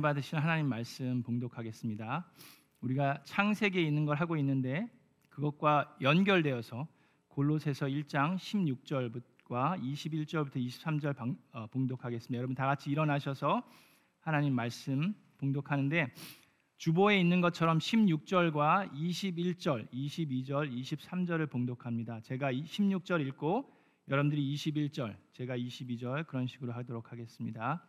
받으신 하나님 말씀 봉독하겠습니다. 우리가 창세기에 있는 걸 하고 있는데 그것과 연결되어서 골로새서 1장 16절과 21절부터 23절 방, 어, 봉독하겠습니다. 여러분 다 같이 일어나셔서 하나님 말씀 봉독하는데 주보에 있는 것처럼 16절과 21절, 22절, 23절을 봉독합니다. 제가 16절 읽고 여러분들이 21절, 제가 22절 그런 식으로 하도록 하겠습니다.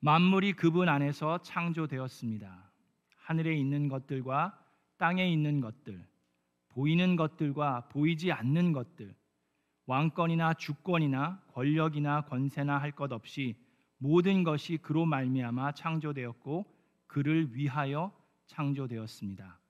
만물이 그분 안에서 창조되었습니다. 하늘에 있는 것들과 땅에 있는 것들, 보이는 것들과 보이지 않는 것들, 왕권이나 주권이나 권력이나 권세나 할 것 없이 모든 것이 그로 말미암아 창조되었고 그를 위하여 창조되었습니다.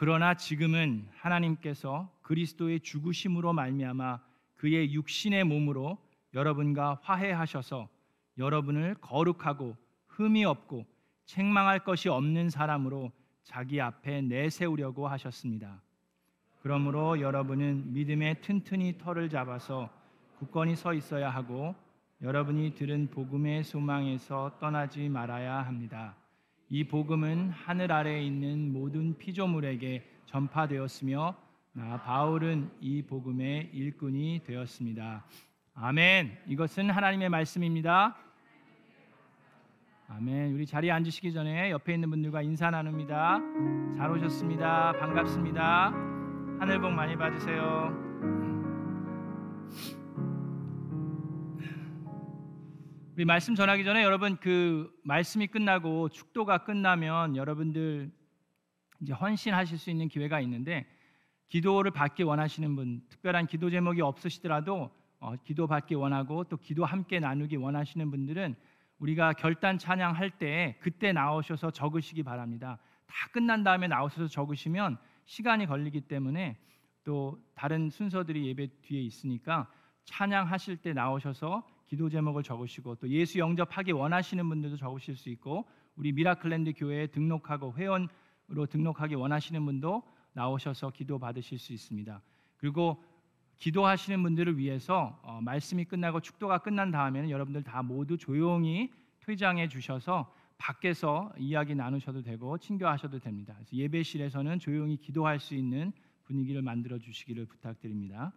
그러나 지금은 하나님께서 그리스도의 죽으심으로 말미암아 그의 육신의 몸으로 여러분과 화해하셔서 여러분을 거룩하고 흠이 없고 책망할 것이 없는 사람으로 자기 앞에 내세우려고 하셨습니다. 그러므로 여러분은 믿음에 튼튼히 털을 잡아서 굳건히 서 있어야 하고 여러분이 들은 복음의 소망에서 떠나지 말아야 합니다. 이 복음은 하늘 아래에 있는 모든 피조물에게 전파되었으며 나 바울은 이 복음의 일꾼이 되었습니다. 아멘. 이것은 하나님의 말씀입니다. 아멘. 우리 자리에 앉으시기 전에 옆에 있는 분들과 인사 나눕니다. 잘 오셨습니다. 반갑습니다. 하늘 복 많이 받으세요. 우리 말씀 전하기 전에 여러분 그 말씀이 끝나고 축도가 끝나면 여러분들 이제 헌신하실 수 있는 기회가 있는데 기도를 받기 원하시는 분, 특별한 기도 제목이 없으시더라도 어, 기도 받기 원하고 또 기도 함께 나누기 원하시는 분들은 우리가 결단 찬양할 때 그때 나오셔서 적으시기 바랍니다. 다 끝난 다음에 나오셔서 적으시면 시간이 걸리기 때문에 또 다른 순서들이 예배 뒤에 있으니까 찬양하실 때 나오셔서 기도 제목을 적으시고 또 예수 영접하기 원하시는 분들도 적으실 수 있고 우리 미라클랜드 교회에 등록하고 회원으로 등록하기 원하시는 분도 나오셔서 기도 받으실 수 있습니다. 그리고 기도하시는 분들을 위해서 어, 말씀이 끝나고 축도가 끝난 다음에는 여러분들 다 모두 조용히 퇴장해 주셔서 밖에서 이야기 나누셔도 되고 친교하셔도 됩니다. 예배실에서는 조용히 기도할 수 있는 분위기를 만들어 주시기를 부탁드립니다.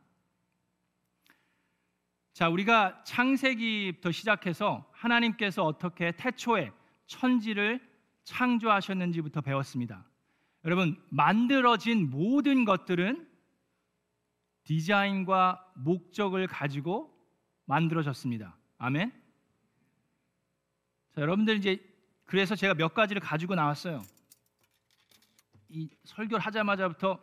자, 우리가 창세기부터 시작해서 하나님께서 어떻게 태초에 천지를 창조하셨는지부터 배웠습니다. 여러분, 만들어진 모든 것들은 디자인과 목적을 가지고 만들어졌습니다. 아멘. 자, 여러분들 이제 그래서 제가 몇 가지를 가지고 나왔어요. 이 설교를 하자마자부터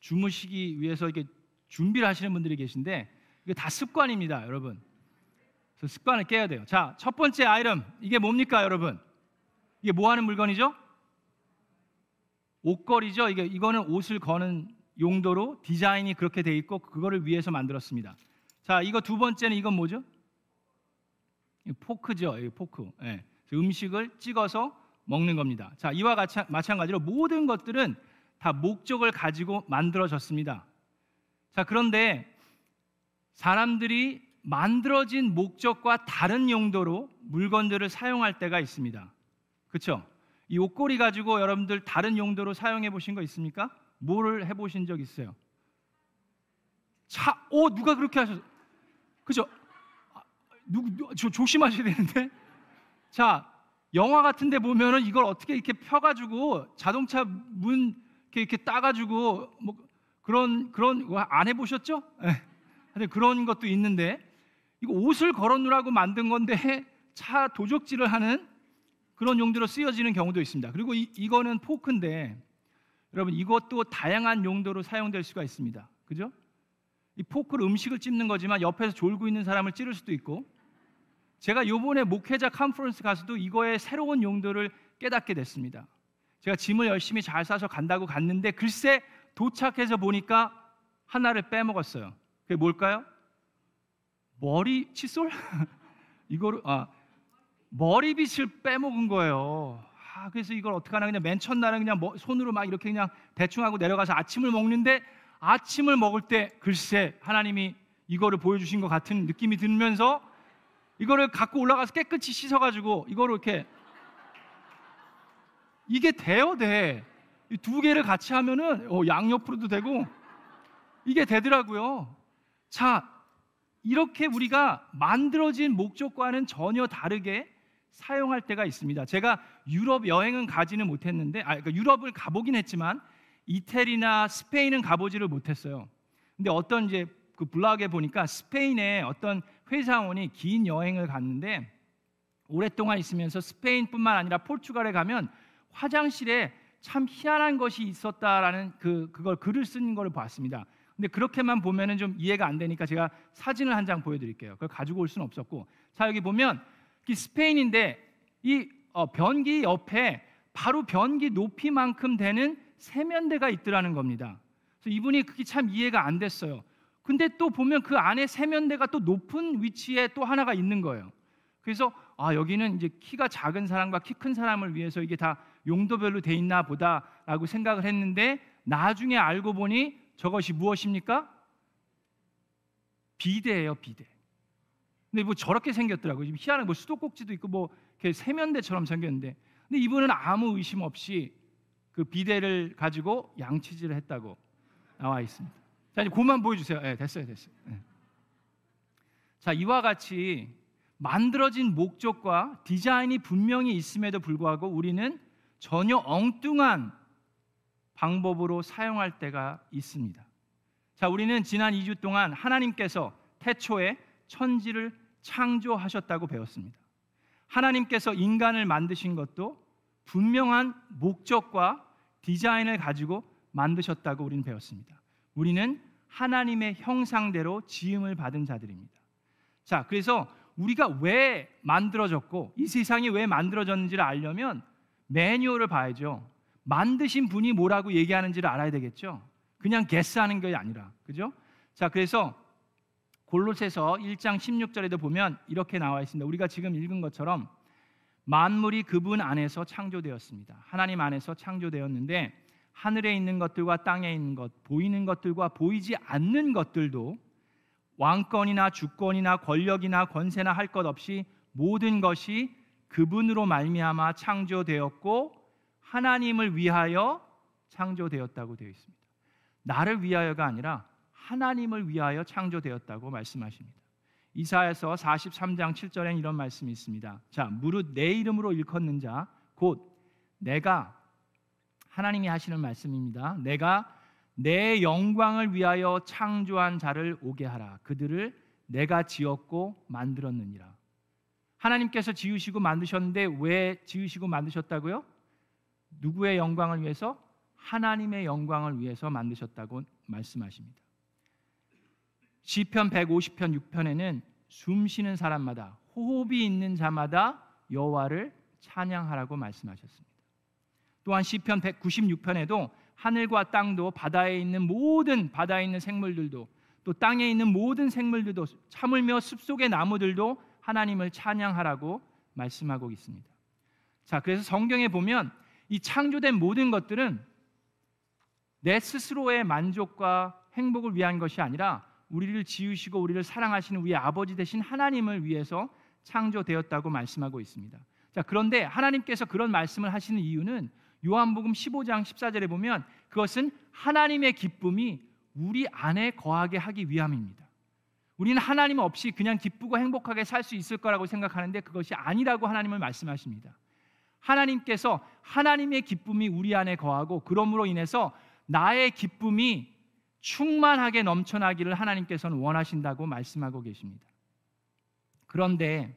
주무시기 위해서 이렇게 준비를 하시는 분들이 계신데 이게 다 습관입니다, 여러분. 그래서 습관을 깨야 돼요. 자, 첫 번째 아이템 이게 뭡니까, 여러분? 이게 뭐 하는 물건이죠? 옷걸이죠. 이게 이거는 옷을 거는 용도로 디자인이 그렇게 돼 있고 그거를 위해서 만들었습니다. 자, 이거 두 번째는 이건 뭐죠? 포크죠. 포크. 네. 음식을 찍어서 먹는 겁니다. 자, 이와 같이 마찬가지로 모든 것들은 다 목적을 가지고 만들어졌습니다. 자, 그런데 사람들이 만들어진 목적과 다른 용도로 물건들을 사용할 때가 있습니다. 그렇죠? 이 옷걸이 가지고 여러분들 다른 용도로 사용해 보신 거 있습니까? 뭐를 해 보신 적 있어요? 차, 오 누가 그렇게 하셨어? 그죠? 아, 누구, 누, 조, 조심하셔야 되는데. 자, 영화 같은데 보면은 이걸 어떻게 이렇게 펴가지고 자동차 문 이렇게, 이렇게 따가지고 뭐 그런 그런 안 해보셨죠? 네. 근데 그런 것도 있는데 이거 옷을 걸어놓으라고 만든 건데 차 도적질을 하는 그런 용도로 쓰여지는 경우도 있습니다. 그리고 이, 이거는 포크인데 여러분 이것도 다양한 용도로 사용될 수가 있습니다. 그죠? 이 포크로 음식을 찝는 거지만 옆에서 졸고 있는 사람을 찌를 수도 있고 제가 요번에 목회자 컨퍼런스 가서도 이거의 새로운 용도를 깨닫게 됐습니다. 제가 짐을 열심히 잘 싸서 간다고 갔는데 글쎄 도착해서 보니까 하나를 빼먹었어요. 그게 뭘까요? 머리 칫솔? 이거를 아 머리빗을 빼먹은 거예요. 아, 그래서 이걸 어떻게 하나 그냥 맨 첫날은 그냥 뭐 손으로 막 이렇게 그냥 대충 하고 내려가서 아침을 먹는데 아침을 먹을 때 글쎄 하나님이 이거를 보여주신 것 같은 느낌이 들면서 이거를 갖고 올라가서 깨끗이 씻어가지고 이거를 이렇게 이게 돼요 돼. 두 개를 같이 하면은 어, 양옆으로도 되고 이게 되더라고요. 자 이렇게 우리가 만들어진 목적과는 전혀 다르게 사용할 때가 있습니다. 제가 유럽 여행은 가지는 못했는데, 아, 그러니까 유럽을 가보긴 했지만 이태리나 스페인은 가보지를 못했어요. 근데 어떤 이제 그 블로그에 보니까 스페인에 어떤 회사원이 긴 여행을 갔는데 오랫동안 있으면서 스페인뿐만 아니라 포르투갈에 가면 화장실에 참 희한한 것이 있었다라는 그 그걸 글을 쓴 걸 봤습니다. 근데 그렇게만 보면은 좀 이해가 안 되니까 제가 사진을 한 장 보여드릴게요. 그걸 가지고 올 수는 없었고, 자 여기 보면 이 스페인인데 이 어, 변기 옆에 바로 변기 높이만큼 되는 세면대가 있더라는 겁니다. 그래서 이분이 그게 참 이해가 안 됐어요. 근데 또 보면 그 안에 세면대가 또 높은 위치에 또 하나가 있는 거예요. 그래서 아 여기는 이제 키가 작은 사람과 키 큰 사람을 위해서 이게 다 용도별로 돼 있나 보다라고 생각을 했는데 나중에 알고 보니 저것이 무엇입니까? 비대예요, 비대. 근데 뭐 저렇게 생겼더라고요. 지금 희한한 뭐 수도꼭지도 있고 뭐 이렇게 세면대처럼 생겼는데, 근데 이분은 아무 의심 없이 그 비대를 가지고 양치질을 했다고 나와 있습니다. 자 이제 그만 보여주세요. 네, 됐어요, 됐어요. 네. 자 이와 같이 만들어진 목적과 디자인이 분명히 있음에도 불구하고 우리는 전혀 엉뚱한 방법으로 사용할 때가 있습니다. 자, 우리는 지난 2주 동안 하나님께서 태초에 천지를 창조하셨다고 배웠습니다. 하나님께서 인간을 만드신 것도 분명한 목적과 디자인을 가지고 만드셨다고 우리는 배웠습니다. 우리는 하나님의 형상대로 지음을 받은 자들입니다. 자, 그래서 우리가 왜 만들어졌고 이 세상이 왜 만들어졌는지를 알려면 매뉴얼을 봐야죠. 만드신 분이 뭐라고 얘기하는지를 알아야 되겠죠. 그냥 게스하는 게 아니라 그죠? 자 그래서 골로새서 1장 16절에도 보면 이렇게 나와 있습니다. 우리가 지금 읽은 것처럼 만물이 그분 안에서 창조되었습니다. 하나님 안에서 창조되었는데 하늘에 있는 것들과 땅에 있는 것, 보이는 것들과 보이지 않는 것들도 왕권이나 주권이나 권력이나 권세나 할 것 없이 모든 것이 그분으로 말미암아 창조되었고 하나님을 위하여 창조되었다고 되어 있습니다. 나를 위하여가 아니라 하나님을 위하여 창조되었다고 말씀하십니다. 이사야서 43장 7절엔 이런 말씀이 있습니다. 자, 무릇 내 이름으로 일컫는 자 곧 내가 하나님이 하시는 말씀입니다. 내가 내 영광을 위하여 창조한 자를 오게 하라. 그들을 내가 지었고 만들었느니라. 하나님께서 지으시고 만드셨는데 왜 지으시고 만드셨다고요? 누구의 영광을 위해서? 하나님의 영광을 위해서 만드셨다고 말씀하십니다. 시편 150편 6편에는 숨 쉬는 사람마다 호흡이 있는 자마다 여호와를 찬양하라고 말씀하셨습니다. 또한 시편 196편에도 하늘과 땅도 바다에 있는 모든 바다에 있는 생물들도 또 땅에 있는 모든 생물들도 참을며 숲속의 나무들도 하나님을 찬양하라고 말씀하고 있습니다. 자, 그래서 성경에 보면 이 창조된 모든 것들은 내 스스로의 만족과 행복을 위한 것이 아니라 우리를 지으시고 우리를 사랑하시는 우리 아버지 되신 하나님을 위해서 창조되었다고 말씀하고 있습니다. 자, 그런데 하나님께서 그런 말씀을 하시는 이유는 요한복음 15장 14절에 보면 그것은 하나님의 기쁨이 우리 안에 거하게 하기 위함입니다. 우리는 하나님 없이 그냥 기쁘고 행복하게 살 수 있을 거라고 생각하는데 그것이 아니라고 하나님을 말씀하십니다. 하나님께서 하나님의 기쁨이 우리 안에 거하고 그러므로 인해서 나의 기쁨이 충만하게 넘쳐나기를 하나님께서는 원하신다고 말씀하고 계십니다. 그런데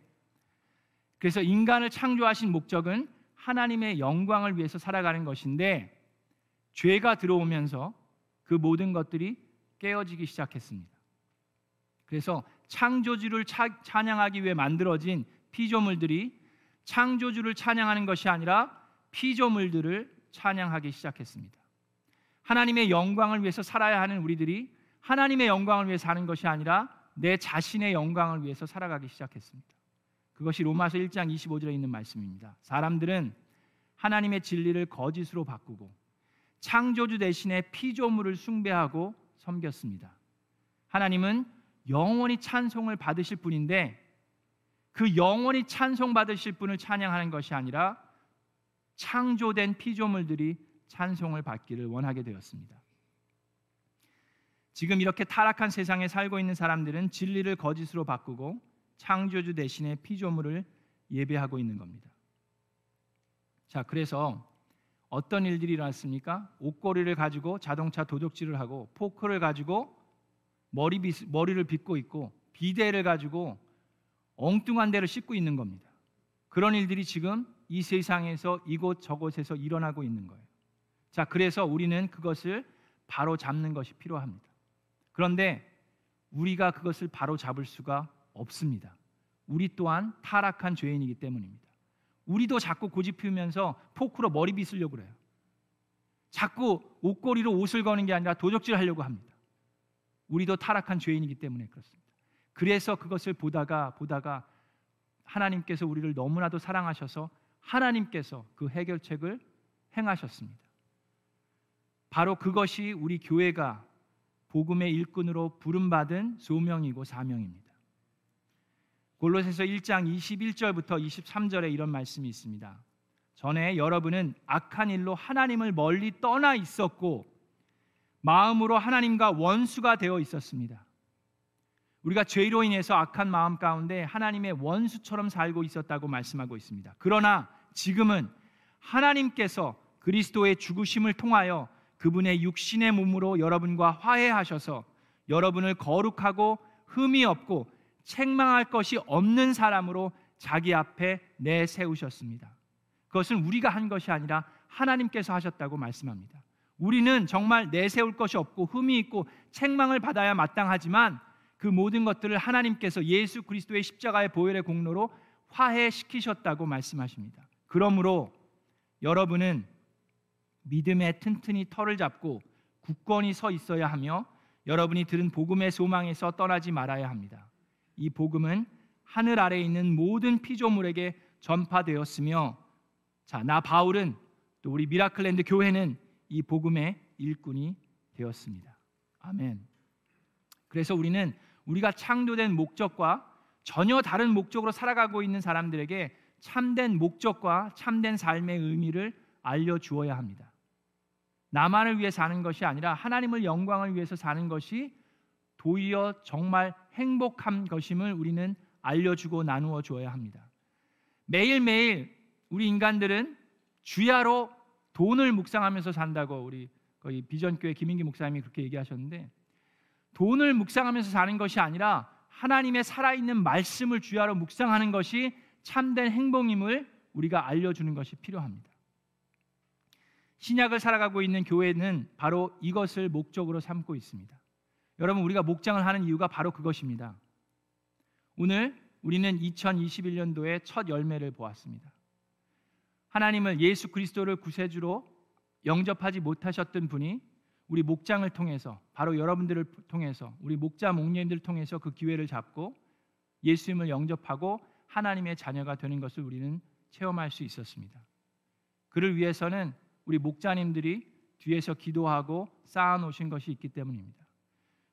그래서 인간을 창조하신 목적은 하나님의 영광을 위해서 살아가는 것인데 죄가 들어오면서 그 모든 것들이 깨어지기 시작했습니다. 그래서 창조주를 차, 찬양하기 위해 만들어진 피조물들이 창조주를 찬양하는 것이 아니라 피조물들을 찬양하기 시작했습니다. 하나님의 영광을 위해서 살아야 하는 우리들이 하나님의 영광을 위해 사는 것이 아니라 내 자신의 영광을 위해서 살아가기 시작했습니다. 그것이 로마서 1장 25절에 있는 말씀입니다. 사람들은 하나님의 진리를 거짓으로 바꾸고 창조주 대신에 피조물을 숭배하고 섬겼습니다. 하나님은 영원히 찬송을 받으실 분인데 그 영원히 찬송 받으실 분을 찬양하는 것이 아니라 창조된 피조물들이 찬송을 받기를 원하게 되었습니다. 지금 이렇게 타락한 세상에 살고 있는 사람들은 진리를 거짓으로 바꾸고 창조주 대신에 피조물을 예배하고 있는 겁니다. 자, 그래서 어떤 일들이 일어났습니까? 옷걸이를 가지고 자동차 도둑질을 하고 포크를 가지고 머리 빗, 머리를 빗고 있고 비데를 가지고 엉뚱한 데를 씻고 있는 겁니다. 그런 일들이 지금 이 세상에서 이곳 저곳에서 일어나고 있는 거예요. 자, 그래서 우리는 그것을 바로 잡는 것이 필요합니다. 그런데 우리가 그것을 바로 잡을 수가 없습니다. 우리 또한 타락한 죄인이기 때문입니다. 우리도 자꾸 고집 피우면서 포크로 머리 빗으려고 그래요. 자꾸 옷걸이로 옷을 거는 게 아니라 도적질 하려고 합니다. 우리도 타락한 죄인이기 때문에 그렇습니다. 그래서 그것을 보다가 보다가 하나님께서 우리를 너무나도 사랑하셔서 하나님께서 그 해결책을 행하셨습니다. 바로 그것이 우리 교회가 복음의 일꾼으로 부름받은 소명이고 사명입니다. 골로새서 1장 21절부터 23절에 이런 말씀이 있습니다. 전에 여러분은 악한 일로 하나님을 멀리 떠나 있었고 마음으로 하나님과 원수가 되어 있었습니다. 우리가 죄로 인해서 악한 마음 가운데 하나님의 원수처럼 살고 있었다고 말씀하고 있습니다. 그러나 지금은 하나님께서 그리스도의 죽으심을 통하여 그분의 육신의 몸으로 여러분과 화해하셔서 여러분을 거룩하고 흠이 없고 책망할 것이 없는 사람으로 자기 앞에 내세우셨습니다. 그것은 우리가 한 것이 아니라 하나님께서 하셨다고 말씀합니다. 우리는 정말 내세울 것이 없고 흠이 있고 책망을 받아야 마땅하지만 그 모든 것들을 하나님께서 예수 그리스도의 십자가의 보혈의 공로로 화해시키셨다고 말씀하십니다. 그러므로 여러분은 믿음에 튼튼히 털을 잡고 굳건히 서 있어야 하며 여러분이 들은 복음의 소망에서 떠나지 말아야 합니다. 이 복음은 하늘 아래에 있는 모든 피조물에게 전파되었으며 자, 나 바울은 또 우리 미라클랜드 교회는 이 복음의 일꾼이 되었습니다. 아멘. 그래서 우리는 우리가 창조된 목적과 전혀 다른 목적으로 살아가고 있는 사람들에게 참된 목적과 참된 삶의 의미를 알려 주어야 합니다. 나만을 위해 사는 것이 아니라 하나님을 영광을 위해서 사는 것이 도리어 정말 행복한 것임을 우리는 알려주고 나누어 주어야 합니다. 매일매일 우리 인간들은 주야로 돈을 묵상하면서 산다고 우리 거의 비전교회 김인기 목사님이 그렇게 얘기하셨는데 돈을 묵상하면서 사는 것이 아니라 하나님의 살아있는 말씀을 주야로 묵상하는 것이 참된 행복임을 우리가 알려주는 것이 필요합니다. 신약을 살아가고 있는 교회는 바로 이것을 목적으로 삼고 있습니다. 여러분 우리가 목장을 하는 이유가 바로 그것입니다. 오늘 우리는 2021년도의 첫 열매를 보았습니다. 하나님을 예수 그리스도를 구세주로 영접하지 못하셨던 분이 우리 목장을 통해서 바로 여러분들을 통해서 우리 목자 목녀님들 통해서 그 기회를 잡고 예수님을 영접하고 하나님의 자녀가 되는 것을 우리는 체험할 수 있었습니다. 그를 위해서는 우리 목자님들이 뒤에서 기도하고 쌓아 놓으신 것이 있기 때문입니다.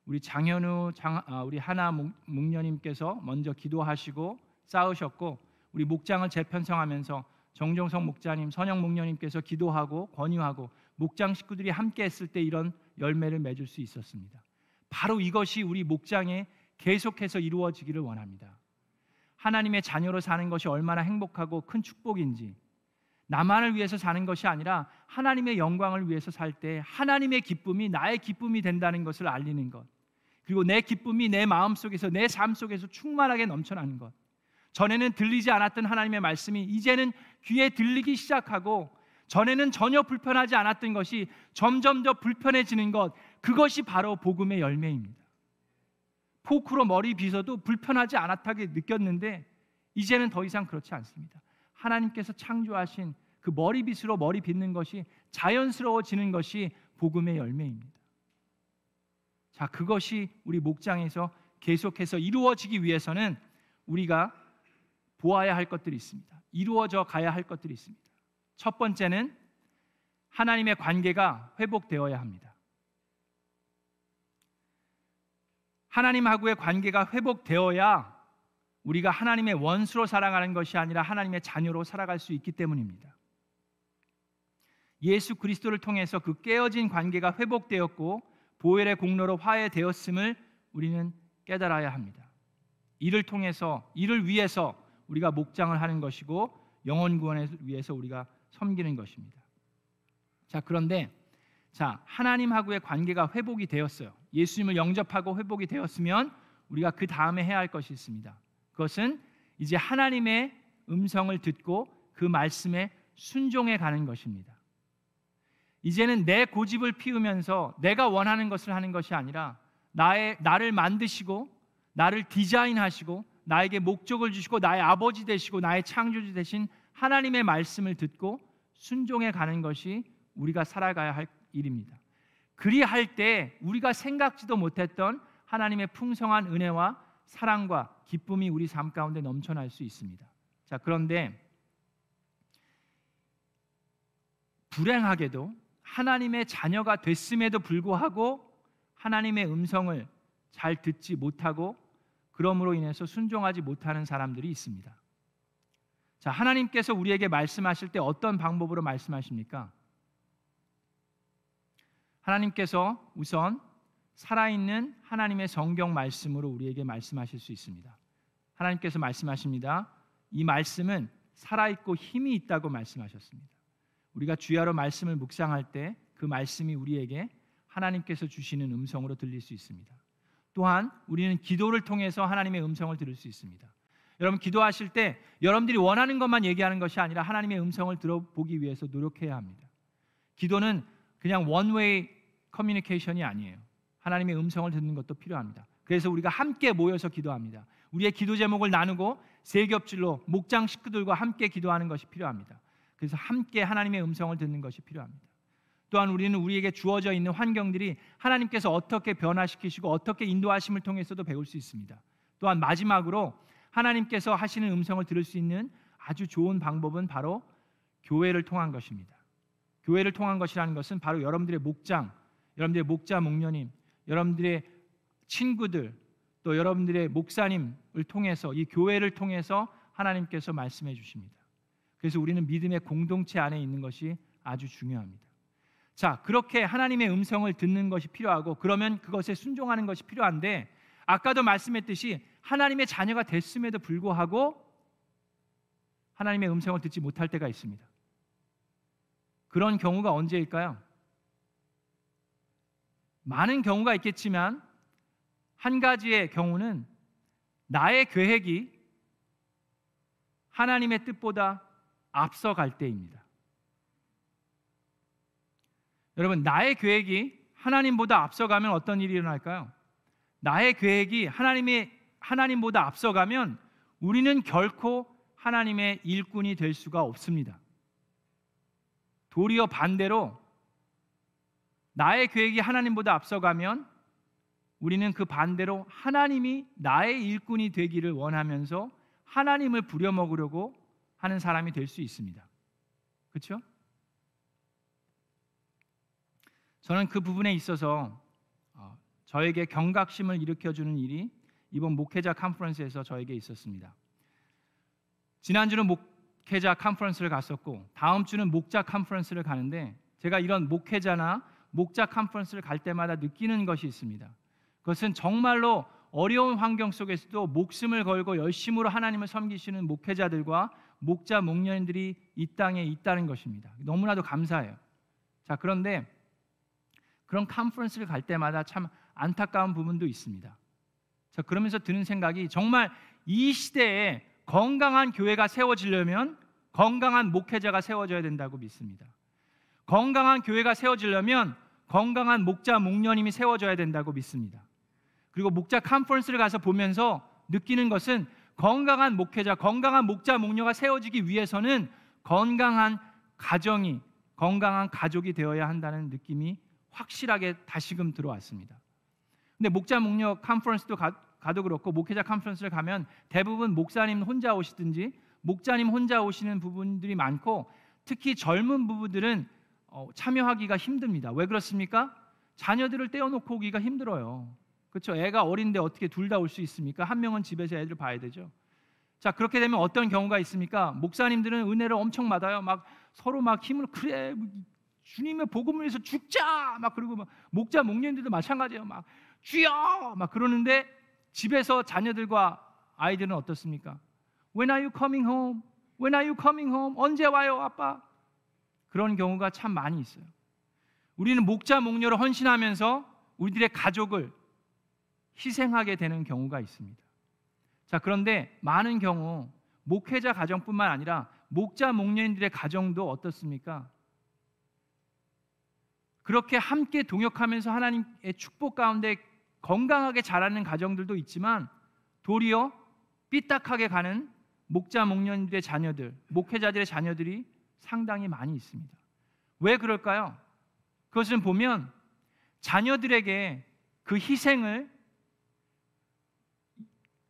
우리 장현우 장, 아, 우리 하나 목녀님께서 먼저 기도하시고 쌓으셨고 우리 목장을 재편성하면서 정종성 목자님, 선영 목녀님께서 기도하고 권유하고 목장 식구들이 함께 했을 때 이런 열매를 맺을 수 있었습니다. 바로 이것이 우리 목장에 계속해서 이루어지기를 원합니다. 하나님의 자녀로 사는 것이 얼마나 행복하고 큰 축복인지 나만을 위해서 사는 것이 아니라 하나님의 영광을 위해서 살 때 하나님의 기쁨이 나의 기쁨이 된다는 것을 알리는 것. 그리고 내 기쁨이 내 마음 속에서 내 삶 속에서 충만하게 넘쳐나는 것. 전에는 들리지 않았던 하나님의 말씀이 이제는 귀에 들리기 시작하고 전에는 전혀 불편하지 않았던 것이 점점 더 불편해지는 것. 그것이 바로 복음의 열매입니다. 포크로 머리 빗어도 불편하지 않았다게 느꼈는데 이제는 더 이상 그렇지 않습니다. 하나님께서 창조하신 그 머리 빗으로 머리 빗는 것이 자연스러워지는 것이 복음의 열매입니다. 자, 그것이 우리 목장에서 계속해서 이루어지기 위해서는 우리가 보아야 할 것들이 있습니다. 이루어져 가야 할 것들이 있습니다. 첫 번째는 하나님의 관계가 회복되어야 합니다. 하나님하고의 관계가 회복되어야 우리가 하나님의 원수로 살아가는 것이 아니라 하나님의 자녀로 살아갈 수 있기 때문입니다. 예수 그리스도를 통해서 그 깨어진 관계가 회복되었고 보혈의 공로로 화해되었음을 우리는 깨달아야 합니다. 이를 통해서 이를 위해서 우리가 목장을 하는 것이고 영혼 구원을 위해서 우리가 섬기는 것입니다. 자, 그런데 자, 하나님하고의 관계가 회복이 되었어요. 예수님을 영접하고 회복이 되었으면 우리가 그 다음에 해야 할 것이 있습니다. 그것은 이제 하나님의 음성을 듣고 그 말씀에 순종해 가는 것입니다. 이제는 내 고집을 피우면서 내가 원하는 것을 하는 것이 아니라 나의 나를 만드시고 나를 디자인하시고 나에게 목적을 주시고 나의 아버지 되시고 나의 창조주 되신 하나님의 말씀을 듣고 순종해 가는 것이 우리가 살아가야 할 일입니다. 그리할 때 우리가 생각지도 못했던 하나님의 풍성한 은혜와 사랑과 기쁨이 우리 삶 가운데 넘쳐날 수 있습니다. 자, 그런데 불행하게도 하나님의 자녀가 됐음에도 불구하고 하나님의 음성을 잘 듣지 못하고 그러므로 인해서 순종하지 못하는 사람들이 있습니다. 자, 하나님께서 우리에게 말씀하실 때 어떤 방법으로 말씀하십니까? 하나님께서 우선 살아있는 하나님의 성경 말씀으로 우리에게 말씀하실 수 있습니다. 하나님께서 말씀하십니다. 이 말씀은 살아있고 힘이 있다고 말씀하셨습니다. 우리가 주야로 말씀을 묵상할 때 그 말씀이 우리에게 하나님께서 주시는 음성으로 들릴 수 있습니다. 또한 우리는 기도를 통해서 하나님의 음성을 들을 수 있습니다. 여러분 기도하실 때 여러분들이 원하는 것만 얘기하는 것이 아니라 하나님의 음성을 들어보기 위해서 노력해야 합니다. 기도는 그냥 원웨이 커뮤니케이션이 아니에요. 하나님의 음성을 듣는 것도 필요합니다. 그래서 우리가 함께 모여서 기도합니다. 우리의 기도 제목을 나누고 세 겹질로 목장 식구들과 함께 기도하는 것이 필요합니다. 그래서 함께 하나님의 음성을 듣는 것이 필요합니다. 또한 우리는 우리에게 주어져 있는 환경들이 하나님께서 어떻게 변화시키시고 어떻게 인도하심을 통해서도 배울 수 있습니다. 또한 마지막으로 하나님께서 하시는 음성을 들을 수 있는 아주 좋은 방법은 바로 교회를 통한 것입니다. 교회를 통한 것이라는 것은 바로 여러분들의 목장, 여러분들의 목자 목녀님, 여러분들의 친구들, 또 여러분들의 목사님을 통해서 이 교회를 통해서 하나님께서 말씀해 주십니다. 그래서 우리는 믿음의 공동체 안에 있는 것이 아주 중요합니다. 자, 그렇게 하나님의 음성을 듣는 것이 필요하고 그러면 그것에 순종하는 것이 필요한데 아까도 말씀했듯이 하나님의 자녀가 됐음에도 불구하고 하나님의 음성을 듣지 못할 때가 있습니다. 그런 경우가 언제일까요? 많은 경우가 있겠지만 한 가지의 경우는 나의 계획이 하나님의 뜻보다 앞서갈 때입니다. 여러분, 나의 계획이 하나님보다 앞서가면 어떤 일이 일어날까요? 나의 계획이 하나님의 하나님보다 앞서가면 우리는 결코 하나님의 일꾼이 될 수가 없습니다. 도리어 반대로 나의 계획이 하나님보다 앞서가면 우리는 그 반대로 하나님이 나의 일꾼이 되기를 원하면서 하나님을 부려먹으려고 하는 사람이 될 수 있습니다. 그렇죠? 저는 그 부분에 있어서 어, 저에게 경각심을 일으켜주는 일이 이번 목회자 conference에서 저에게 있었습니다. 지난주는 목회자 conference를 갔었고 다음 주는 목자 conference를 가는데 제가 이런 목회자나 목자 conference를 갈 때마다 느끼는 것이 있습니다. 그것은 정말로 어려운 환경 속에서도 목숨을 걸고 열심으로 하나님을 섬기시는 목회자들과 목자 목녀님들이 이 땅에 있다는 것입니다. 너무나도 감사해요. 자, 그런데 그런 컨퍼런스를 갈 때마다 참 안타까운 부분도 있습니다. 자, 그러면서 드는 생각이 정말 이 시대에 건강한 교회가 세워지려면 건강한 목회자가 세워져야 된다고 믿습니다. 건강한 교회가 세워지려면 건강한 목자 목녀님이 세워져야 된다고 믿습니다. 그리고 목자 컨퍼런스를 가서 보면서 느끼는 것은 건강한 목회자, 건강한 목자 목녀가 세워지기 위해서는 건강한 가정이 건강한 가족이 되어야 한다는 느낌이 확실하게 다시금 들어왔습니다. 근데 목자 목녀 컨퍼런스도 가, 도 그렇고 목회자 컨퍼런스를 가면 대부분 목사님 혼자 오시든지 목자님 혼자 오시는 부분들이 많고 특히 젊은 부부들은 어, 참여하기가 힘듭니다. 왜 그렇습니까? 자녀들을 떼어놓고 오기가 힘들어요. 그렇죠? 애가 어린데 어떻게 둘 다 올 수 있습니까? 한 명은 집에서 애들 봐야 되죠. 자 그렇게 되면 어떤 경우가 있습니까? 목사님들은 은혜를 엄청 받아요. 막 서로 막 힘을 그래 주님의 복음을 위해서 죽자 막 그리고 막 목자 목녀님들도 마찬가지예요. 막 주여 막 그러는데 집에서 자녀들과 아이들은 어떻습니까? When are you coming home? When are you coming home? 언제 와요, 아빠? 그런 경우가 참 많이 있어요. 우리는 목자 목녀로 헌신하면서 우리들의 가족을 희생하게 되는 경우가 있습니다. 자, 그런데 많은 경우 목회자 가정뿐만 아니라 목자 목녀인들의 가정도 어떻습니까? 그렇게 함께 동역하면서 하나님의 축복 가운데 건강하게 자라는 가정들도 있지만 도리어 삐딱하게 가는 목자 목년들의 자녀들, 목회자들의 자녀들이 상당히 많이 있습니다. 왜 그럴까요? 그것은 보면 자녀들에게 그 희생을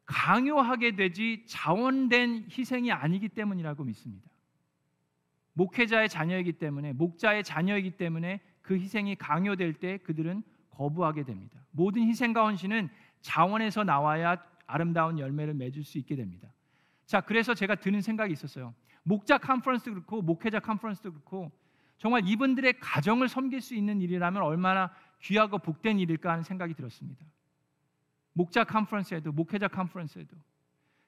강요하게 되지 자원된 희생이 아니기 때문이라고 믿습니다. 목회자의 자녀이기 때문에 목자의 자녀이기 때문에 그 희생이 강요될 때 그들은 거부하게 됩니다. 모든 희생과 헌신은 자원에서 나와야 아름다운 열매를 맺을 수 있게 됩니다. 자, 그래서 제가 드는 생각이 있었어요. 목자 컨퍼런스도 그렇고 목회자 컨퍼런스도 그렇고 정말 이분들의 가정을 섬길 수 있는 일이라면 얼마나 귀하고 복된 일일까 하는 생각이 들었습니다. 목자 컨퍼런스에도 목회자 컨퍼런스에도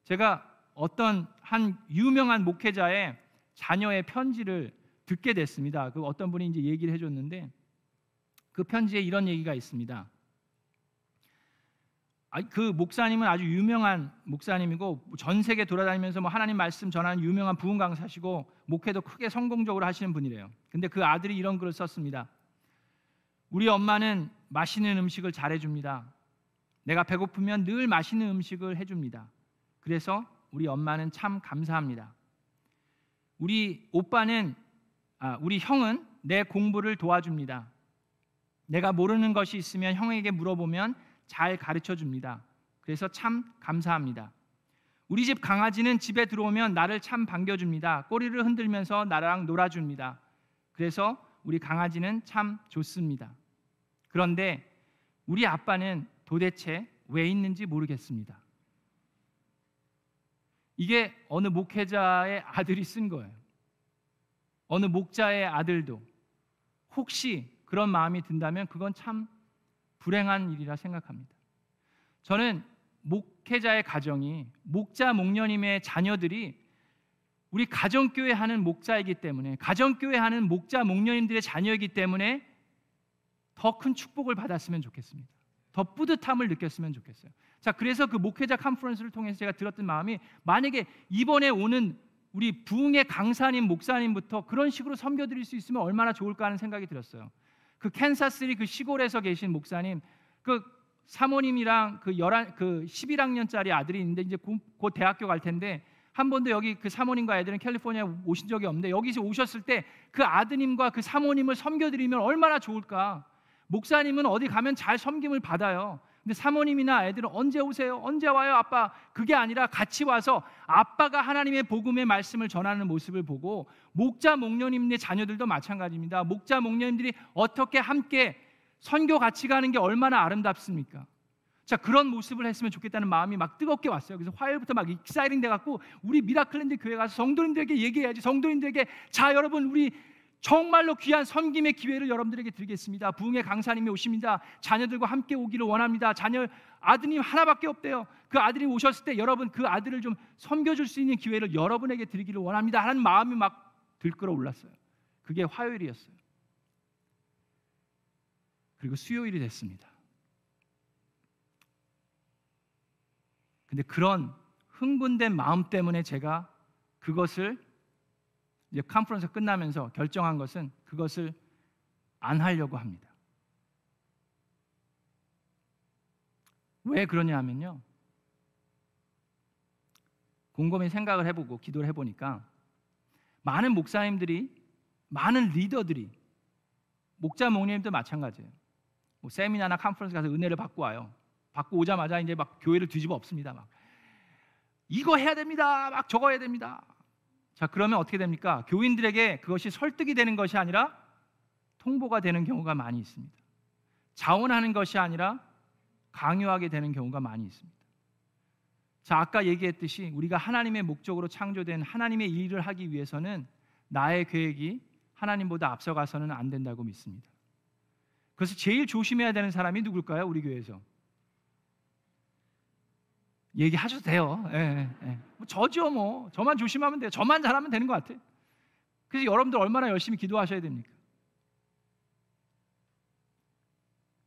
제가 어떤 한 유명한 목회자의 자녀의 편지를 듣게 됐습니다. 그 어떤 분이 이제 얘기를 해줬는데 그 편지에 이런 얘기가 있습니다. 그 목사님은 아주 유명한 목사님이고 전 세계 돌아다니면서 뭐 하나님 말씀 전하는 유명한 부흥 강사시고 목회도 크게 성공적으로 하시는 분이래요. 근데 그 아들이 이런 글을 썼습니다. 우리 엄마는 맛있는 음식을 잘해 줍니다. 내가 배고프면 늘 맛있는 음식을 해 줍니다. 그래서 우리 엄마는 참 감사합니다. 우리 오빠는 아, 우리 형은 내 공부를 도와줍니다. 내가 모르는 것이 있으면 형에게 물어보면 잘 가르쳐 줍니다. 그래서 참 감사합니다. 우리 집 강아지는 집에 들어오면 나를 참 반겨줍니다. 꼬리를 흔들면서 나랑 놀아줍니다. 그래서 우리 강아지는 참 좋습니다. 그런데 우리 아빠는 도대체 왜 있는지 모르겠습니다. 이게 어느 목회자의 아들이 쓴 거예요. 어느 목자의 아들도 혹시 그런 마음이 든다면 그건 참 불행한 일이라 생각합니다. 저는 목회자의 가정이 목자 목녀님의 자녀들이 우리 가정교회 하는 목자이기 때문에 가정교회 하는 목자 목녀님들의 자녀이기 때문에 더 큰 축복을 받았으면 좋겠습니다. 더 뿌듯함을 느꼈으면 좋겠어요. 자, 그래서 그 목회자 컨퍼런스를 통해서 제가 들었던 마음이 만약에 이번에 오는 우리 부흥의 강사님, 목사님부터 그런 식으로 섬겨 드릴 수 있으면 얼마나 좋을까 하는 생각이 들었어요. 그 캔사스리 그 시골에서 계신 목사님 그 사모님이랑 그 열한 그 11학년짜리 아들이 있는데 이제 곧, 곧 대학교 갈 텐데 한 번도 여기 그 사모님과 애들은 캘리포니아 오신 적이 없는데 여기서 오셨을 때 그 아드님과 그 사모님을 섬겨드리면 얼마나 좋을까? 목사님은 어디 가면 잘 섬김을 받아요. 근데 사모님이나 애들은 언제 오세요? 언제 와요, 아빠? 그게 아니라 같이 와서 아빠가 하나님의 복음의 말씀을 전하는 모습을 보고 목자 목녀님의 자녀들도 마찬가지입니다. 목자 목녀님들이 어떻게 함께 선교 같이 가는 게 얼마나 아름답습니까? 자 그런 모습을 했으면 좋겠다는 마음이 막 뜨겁게 왔어요. 그래서 화요일부터 막 exciting 돼 갖고 우리 미라클랜드 교회 가서 성도님들에게 얘기해야지. 성도님들에게 자 여러분 우리 정말로 귀한 섬김의 기회를 여러분들에게 드리겠습니다. 부흥의 강사님이 오십니다. 자녀들과 함께 오기를 원합니다. 자녀 아드님 하나밖에 없대요. 그 아들이 오셨을 때 여러분 그 아들을 좀 섬겨줄 수 있는 기회를 여러분에게 드리기를 원합니다. 하는 마음이 막 들끓어 올랐어요. 그게 화요일이었어요. 그리고 수요일이 됐습니다. 근데 그런 흥분된 마음 때문에 제가 그것을 이제 컨퍼런스 끝나면서 결정한 것은 그것을 안 하려고 합니다. 왜 그러냐 하면요. 곰곰이 생각을 해보고 기도를 해보니까 많은 목사님들이 많은 리더들이 목자 목님도 마찬가지예요. 뭐 세미나나 컨퍼런스 가서 은혜를 받고 와요. 받고 오자마자 이제 막 교회를 뒤집어 엎습니다. 막 이거 해야 됩니다. 막 저거 해야 됩니다. 자, 그러면 어떻게 됩니까? 교인들에게 그것이 설득이 되는 것이 아니라 통보가 되는 경우가 많이 있습니다. 자원하는 것이 아니라 강요하게 되는 경우가 많이 있습니다. 자, 아까 얘기했듯이 우리가 하나님의 목적으로 창조된 하나님의 일을 하기 위해서는 나의 계획이 하나님보다 앞서가서는 안 된다고 믿습니다. 그래서 제일 조심해야 되는 사람이 누굴까요? 우리 교회에서. 얘기하셔도 돼요. 예, 예. 예. 뭐 저죠 뭐. 저만 조심하면 돼요. 저만 잘하면 되는 것 같아요. 그래서 여러분들 얼마나 열심히 기도하셔야 됩니까?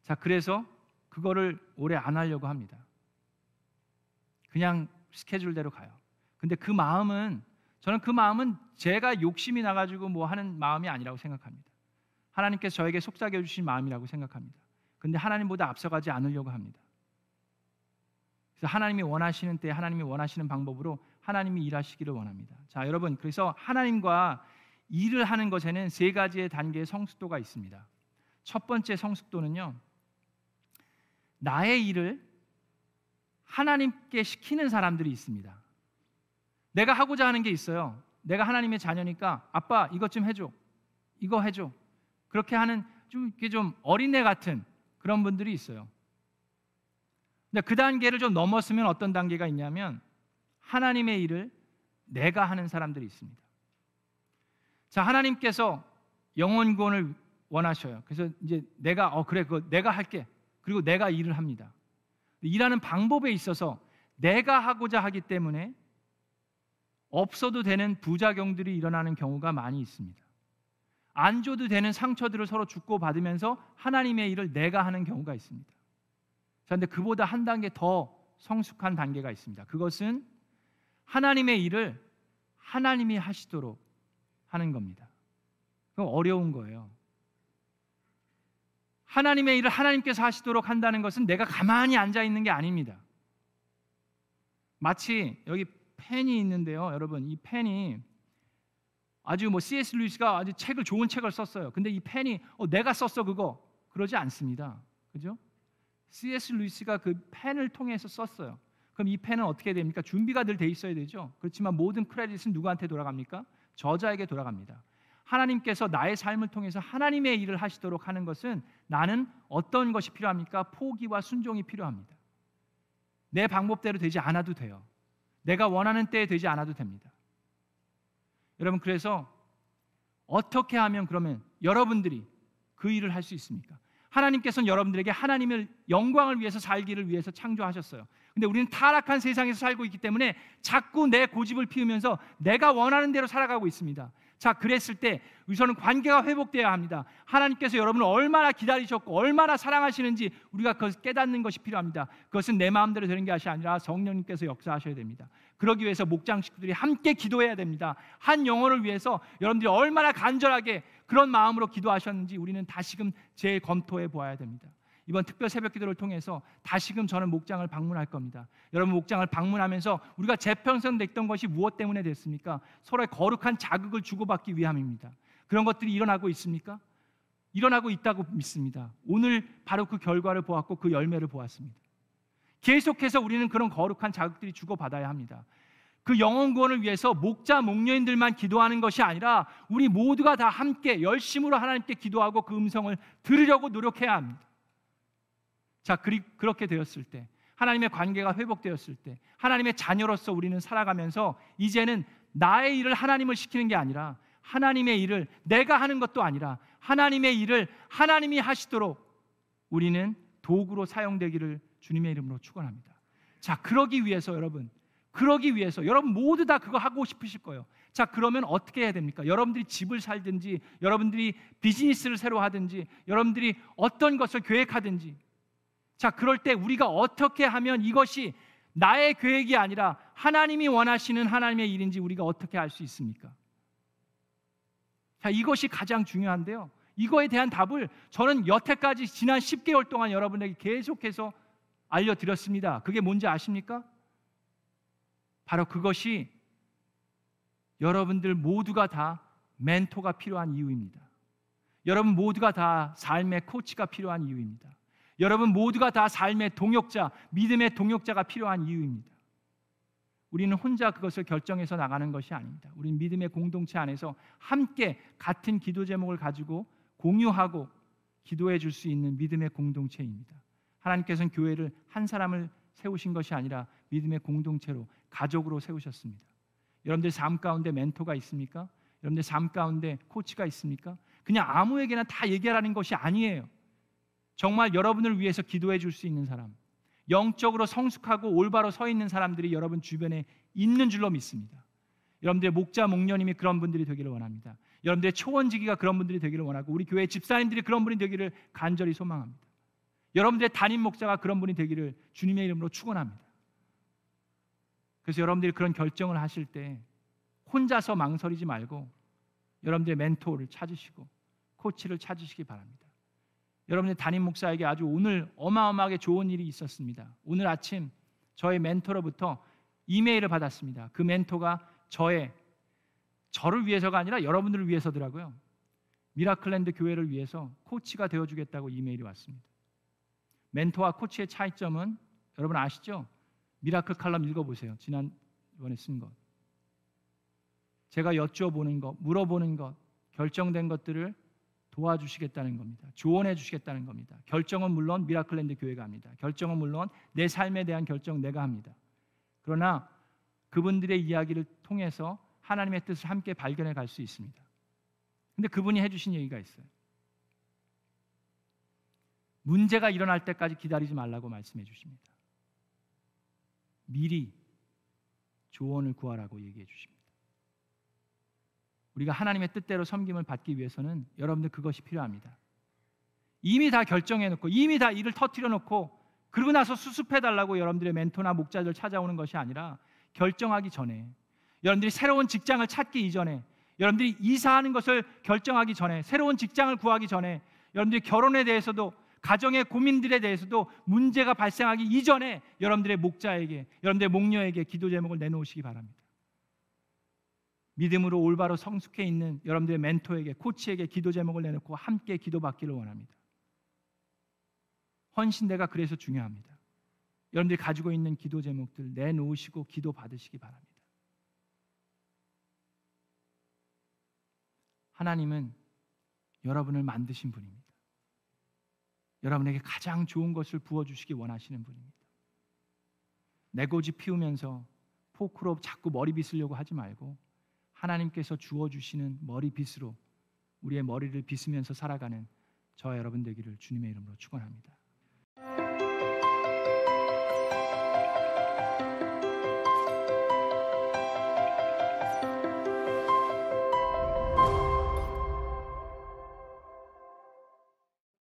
자, 그래서 그거를 오래 안 하려고 합니다. 그냥 스케줄대로 가요. 근데 그 마음은 저는 그 마음은 제가 욕심이 나가지고 뭐 하는 마음이 아니라고 생각합니다. 하나님께서 저에게 속삭여 주신 마음이라고 생각합니다. 근데 하나님보다 앞서가지 않으려고 합니다. 그래서 하나님이 원하시는 때 하나님이 원하시는 방법으로 하나님이 일하시기를 원합니다. 자, 여러분 그래서 하나님과 일을 하는 것에는 세 가지의 단계의 성숙도가 있습니다. 첫 번째 성숙도는요. 나의 일을 하나님께 시키는 사람들이 있습니다. 내가 하고자 하는 게 있어요. 내가 하나님의 자녀니까 아빠 이것 좀 해줘. 이거 해줘. 그렇게 하는 좀 이게 좀 어린애 같은 그런 분들이 있어요. 근데 그 단계를 좀 넘었으면 어떤 단계가 있냐면 하나님의 일을 내가 하는 사람들이 있습니다. 자, 하나님께서 영혼 구원을 원하셔요. 그래서 이제 내가 어 그래 그 내가 할게. 그리고 내가 일을 합니다. 일하는 방법에 있어서 내가 하고자 하기 때문에 없어도 되는 부작용들이 일어나는 경우가 많이 있습니다. 안 줘도 되는 상처들을 서로 주고 받으면서 하나님의 일을 내가 하는 경우가 있습니다. 그런데 그보다 한 단계 더 성숙한 단계가 있습니다. 그것은 하나님의 일을 하나님이 하시도록 하는 겁니다. 그럼 어려운 거예요. 하나님의 일을 하나님께서 하시도록 한다는 것은 내가 가만히 앉아 있는 게 아닙니다. 마치 여기 펜이 있는데요, 여러분 이 펜이 아주 뭐 C.S. 루이스가 아주 책을 좋은 책을 썼어요. 근데 이 펜이 어, 내가 썼어 그거 그러지 않습니다. 그죠? C.S. 루이스가 그 펜을 통해서 썼어요. 그럼 이 펜은 어떻게 됩니까? 준비가 늘 돼 있어야 되죠. 그렇지만 모든 크레딧은 누구한테 돌아갑니까? 저자에게 돌아갑니다. 하나님께서 나의 삶을 통해서 하나님의 일을 하시도록 하는 것은 나는 어떤 것이 필요합니까? 포기와 순종이 필요합니다. 내 방법대로 되지 않아도 돼요. 내가 원하는 때에 되지 않아도 됩니다. 여러분 그래서 어떻게 하면 그러면 여러분들이 그 일을 할 수 있습니까? 하나님께서는 여러분들에게 하나님의 영광을 위해서 살기를 위해서 창조하셨어요. 근데 우리는 타락한 세상에서 살고 있기 때문에 자꾸 내 고집을 피우면서 내가 원하는 대로 살아가고 있습니다. 자, 그랬을 때 우선은 관계가 회복되어야 합니다. 하나님께서 여러분을 얼마나 기다리셨고 얼마나 사랑하시는지 우리가 그것을 깨닫는 것이 필요합니다. 그것은 내 마음대로 되는 것이 아니라 성령님께서 역사하셔야 됩니다. 그러기 위해서 목장 식구들이 함께 기도해야 됩니다. 한 영혼을 위해서 여러분들이 얼마나 간절하게 그런 마음으로 기도하셨는지 우리는 다시금 재검토해 보아야 됩니다. 이번 특별 새벽 기도를 통해서 다시금 저는 목장을 방문할 겁니다. 여러분 목장을 방문하면서 우리가 재편성 됐던 것이 무엇 때문에 됐습니까? 서로의 거룩한 자극을 주고받기 위함입니다. 그런 것들이 일어나고 있습니까? 일어나고 있다고 믿습니다. 오늘 바로 그 결과를 보았고 그 열매를 보았습니다. 계속해서 우리는 그런 거룩한 자극들이 주고받아야 합니다. 그 영혼 구원을 위해서 목자 목녀인들만 기도하는 것이 아니라 우리 모두가 다 함께 열심으로 하나님께 기도하고 그 음성을 들으려고 노력해야 합니다. 자, 그렇게 되었을 때 하나님의 관계가 회복되었을 때 하나님의 자녀로서 우리는 살아가면서 이제는 나의 일을 하나님을 시키는 게 아니라 하나님의 일을 내가 하는 것도 아니라 하나님의 일을 하나님이 하시도록 우리는 도구로 사용되기를 주님의 이름으로 축원합니다. 자, 그러기 위해서 여러분 그러기 위해서 여러분 모두 다 그거 하고 싶으실 거예요. 자, 그러면 어떻게 해야 됩니까? 여러분들이 집을 살든지 여러분들이 비즈니스를 새로 하든지 여러분들이 어떤 것을 계획하든지 자, 그럴 때 우리가 어떻게 하면 이것이 나의 계획이 아니라 하나님이 원하시는 하나님의 일인지 우리가 어떻게 알 수 있습니까? 자, 이것이 가장 중요한데요. 이거에 대한 답을 저는 여태까지 지난 10개월 동안 여러분에게 계속해서 알려드렸습니다. 그게 뭔지 아십니까? 바로 그것이 여러분들 모두가 다 멘토가 필요한 이유입니다. 여러분 모두가 다 삶의 코치가 필요한 이유입니다. 여러분 모두가 다 삶의 동역자, 믿음의 동역자가 필요한 이유입니다. 우리는 혼자 그것을 결정해서 나가는 것이 아닙니다. 우리는 믿음의 공동체 안에서 함께 같은 기도 제목을 가지고 공유하고 기도해 줄 수 있는 믿음의 공동체입니다. 하나님께서는 교회를 한 사람을 세우신 것이 아니라 믿음의 공동체로 가족으로 세우셨습니다. 여러분들 삶 가운데 멘토가 있습니까? 여러분들 삶 가운데 코치가 있습니까? 그냥 아무에게나 다 얘기하라는 것이 아니에요. 정말 여러분을 위해서 기도해 줄 수 있는 사람, 영적으로 성숙하고 올바로 서 있는 사람들이 여러분 주변에 있는 줄로 믿습니다. 여러분들의 목자 목녀님이 그런 분들이 되기를 원합니다. 여러분들의 초원지기가 그런 분들이 되기를 원하고 우리 교회 집사님들이 그런 분이 되기를 간절히 소망합니다. 여러분들의 담임 목자가 그런 분이 되기를 주님의 이름으로 축원합니다. 그래서 여러분들이 그런 결정을 하실 때 혼자서 망설이지 말고 여러분들의 멘토를 찾으시고 코치를 찾으시기 바랍니다. 여러분의 담임 목사에게 아주 오늘 어마어마하게 좋은 일이 있었습니다. 오늘 아침 저의 멘토로부터 이메일을 받았습니다. 그 멘토가 저의 저를 위해서가 아니라 여러분들을 위해서더라고요. 미라클랜드 교회를 위해서 코치가 되어 주겠다고 이메일이 왔습니다. 멘토와 코치의 차이점은 여러분 아시죠? 미라클 칼럼 읽어보세요. 지난번에 쓴 것. 제가 여쭤보는 것, 물어보는 것, 결정된 것들을 도와주시겠다는 겁니다. 조언해 주시겠다는 겁니다. 결정은 물론 미라클랜드 교회가 합니다. 결정은 물론 내 삶에 대한 결정 내가 합니다. 그러나 그분들의 이야기를 통해서 하나님의 뜻을 함께 발견해 갈 수 있습니다. 근데 그분이 해주신 얘기가 있어요. 문제가 일어날 때까지 기다리지 말라고 말씀해 주십니다. 미리 조언을 구하라고 얘기해 주십니다. 우리가 하나님의 뜻대로 섬김을 받기 위해서는 여러분들 그것이 필요합니다. 이미 다 결정해 놓고 이미 다 일을 터트려 놓고 그러고 나서 수습해 달라고 여러분들의 멘토나 목자들 찾아오는 것이 아니라 결정하기 전에 여러분들이 새로운 직장을 찾기 이전에 여러분들이 이사하는 것을 결정하기 전에 새로운 직장을 구하기 전에 여러분들이 결혼에 대해서도 가정의 고민들에 대해서도 문제가 발생하기 이전에 여러분들의 목자에게 여러분들의 목녀에게 기도 제목을 내놓으시기 바랍니다. 믿음으로 올바로 성숙해 있는 여러분들의 멘토에게 코치에게 기도 제목을 내놓고 함께 기도받기를 원합니다. 헌신대가 그래서 중요합니다. 여러분들이 가지고 있는 기도 제목들 내놓으시고 기도 받으시기 바랍니다. 하나님은 여러분을 만드신 분입니다. 여러분에게 가장 좋은 것을 부어주시기 원하시는 분입니다. 내고지 피우면서 포크로 자꾸 머리 빗으려고 하지 말고 하나님께서 주어주시는 머리 빗으로 우리의 머리를 빗으면서 살아가는 저와 여러분 되기를 주님의 이름으로 축원합니다.